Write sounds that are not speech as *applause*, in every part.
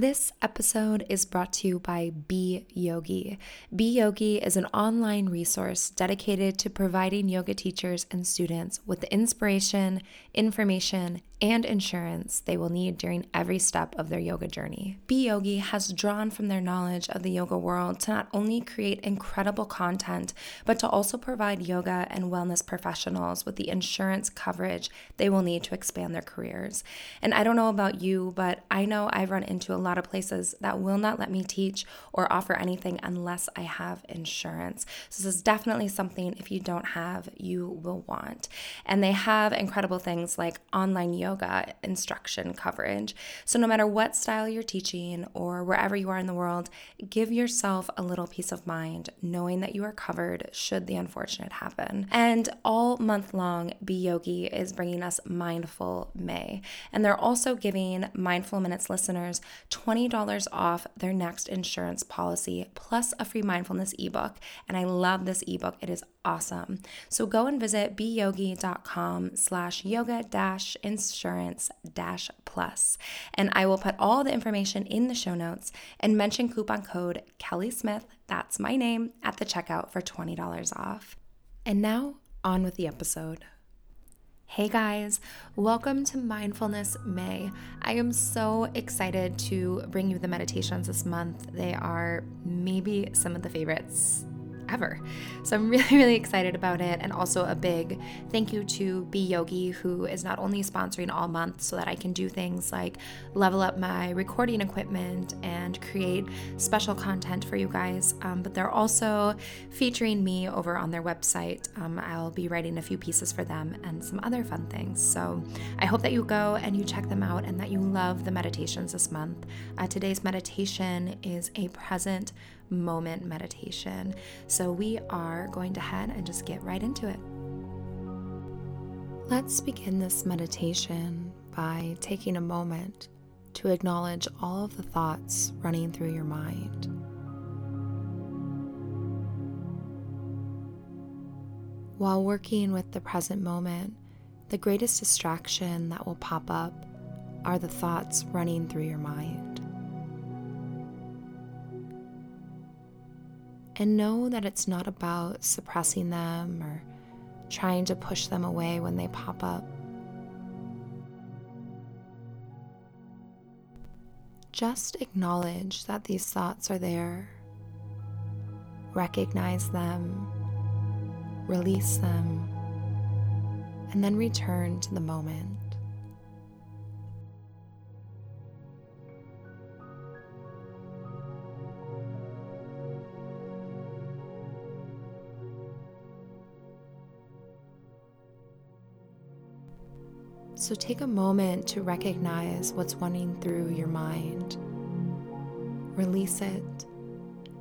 This episode is brought to you by Be Yogi. Be Yogi is an online resource dedicated to providing yoga teachers and students with inspiration, information, and insurance they will need during every step of their yoga journey. Be Yogi has drawn from their knowledge of the yoga world to not only create incredible content, but to also provide yoga and wellness professionals with the insurance coverage they will need to expand their careers. And I don't know about you, but I know I've run into a lot of places that will not let me teach or offer anything unless I have insurance. So this is definitely something if you don't have, you will want. And they have incredible things like online yoga yoga instruction coverage. So, no matter what style you're teaching or wherever you are in the world, give yourself a little peace of mind knowing that you are covered should the unfortunate happen. And all month long, Be Yogi is bringing us Mindful May. And they're also giving Mindful Minutes listeners $20 off their next insurance policy plus a free mindfulness ebook. And I love this ebook, it is awesome. So go and visit beyogi.com slash yoga dash insurance dash plus. And I will put all the information in the show notes and mention coupon code Kelly Smith, that's my name, at the checkout for $20 off. And now on with the episode. Hey guys, welcome to Mindfulness May. I am so excited to bring you the meditations this month. They are maybe some of the favorites ever. So I'm *laughs* really, really excited about it. And also a big thank you to Be Yogi, who is not only sponsoring all month so that I can do things like level up my recording equipment and create special content for you guys, um, but they're also featuring me over on their website. Um, I'll be writing a few pieces for them and some other fun things. So I hope that you go and you check them out and that you love the meditations this month. Uh, today's meditation is a present moment meditation. So we are going to head and just get right into it. Let's begin this meditation by taking a moment to acknowledge all of the thoughts running through your mind. While working with the present moment, the greatest distraction that will pop up are the thoughts running through your mind. And know that it's not about suppressing them or trying to push them away when they pop up. Just acknowledge that these thoughts are there, recognize them, release them, and then return to the moment. So take a moment to recognize what's running through your mind, release it,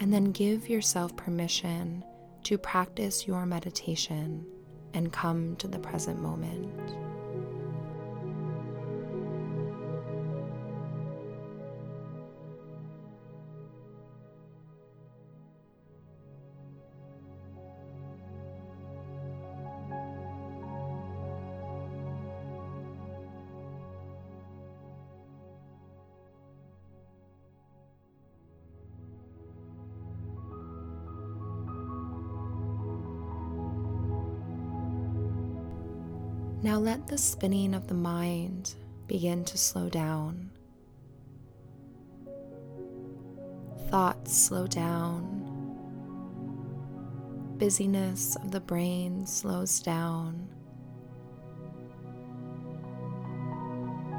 and then give yourself permission to practice your meditation and come to the present moment. Now let the spinning of the mind begin to slow down. Thoughts slow down. Busyness of the brain slows down.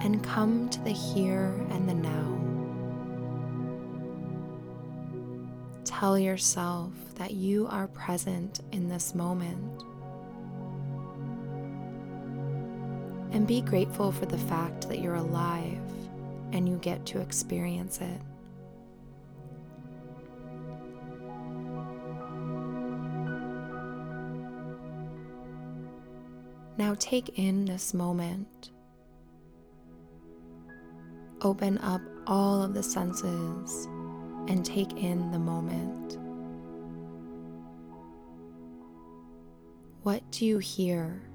And come to the here and the now. Tell yourself that you are present in this moment. And be grateful for the fact that you're alive and you get to experience it. Now take in this moment. Open up all of the senses and take in the moment. What do you hear?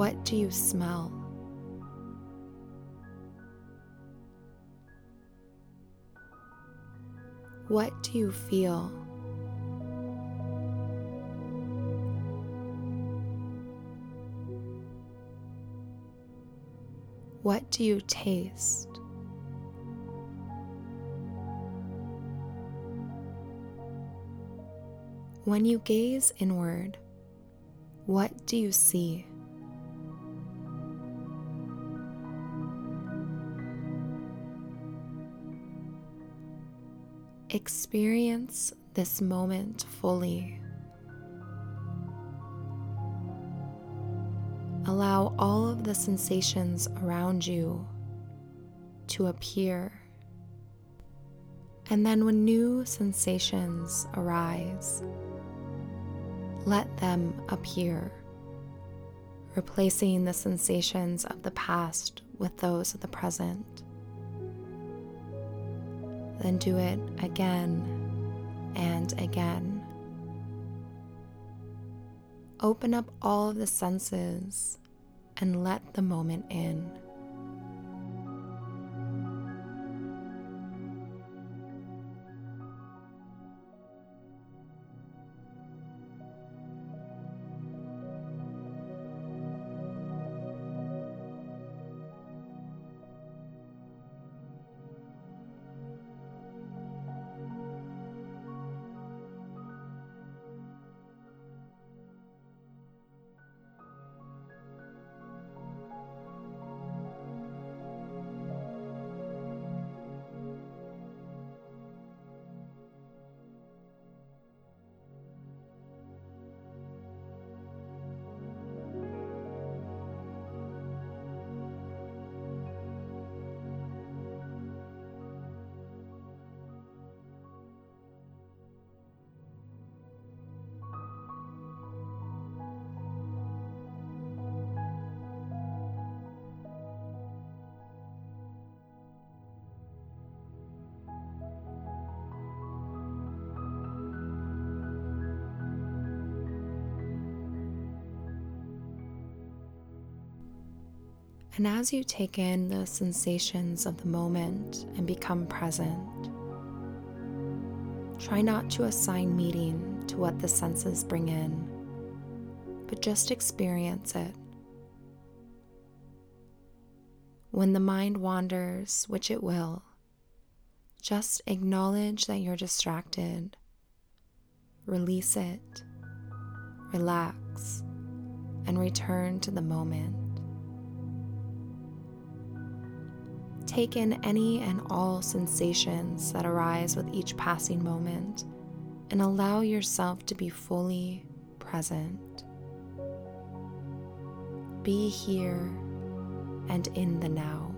What do you smell? What do you feel? What do you taste? When you gaze inward, what do you see? Experience this moment fully. Allow all of the sensations around you to appear. And then, when new sensations arise, let them appear, replacing the sensations of the past with those of the present. Then do it again and again. Open up all of the senses and let the moment in. And as you take in the sensations of the moment and become present, try not to assign meaning to what the senses bring in, but just experience it. When the mind wanders, which it will, just acknowledge that you're distracted, release it, relax, and return to the moment. Take in any and all sensations that arise with each passing moment and allow yourself to be fully present. Be here and in the now.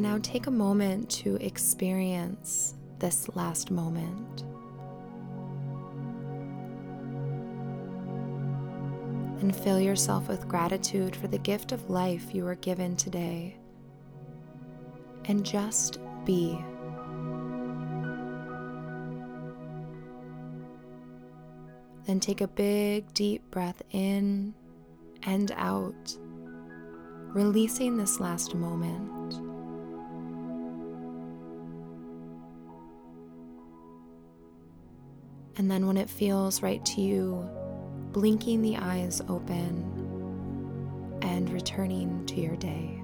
And now take a moment to experience this last moment. And fill yourself with gratitude for the gift of life you were given today. And just be. Then take a big, deep breath in and out, releasing this last moment. And then, when it feels right to you, blinking the eyes open and returning to your day.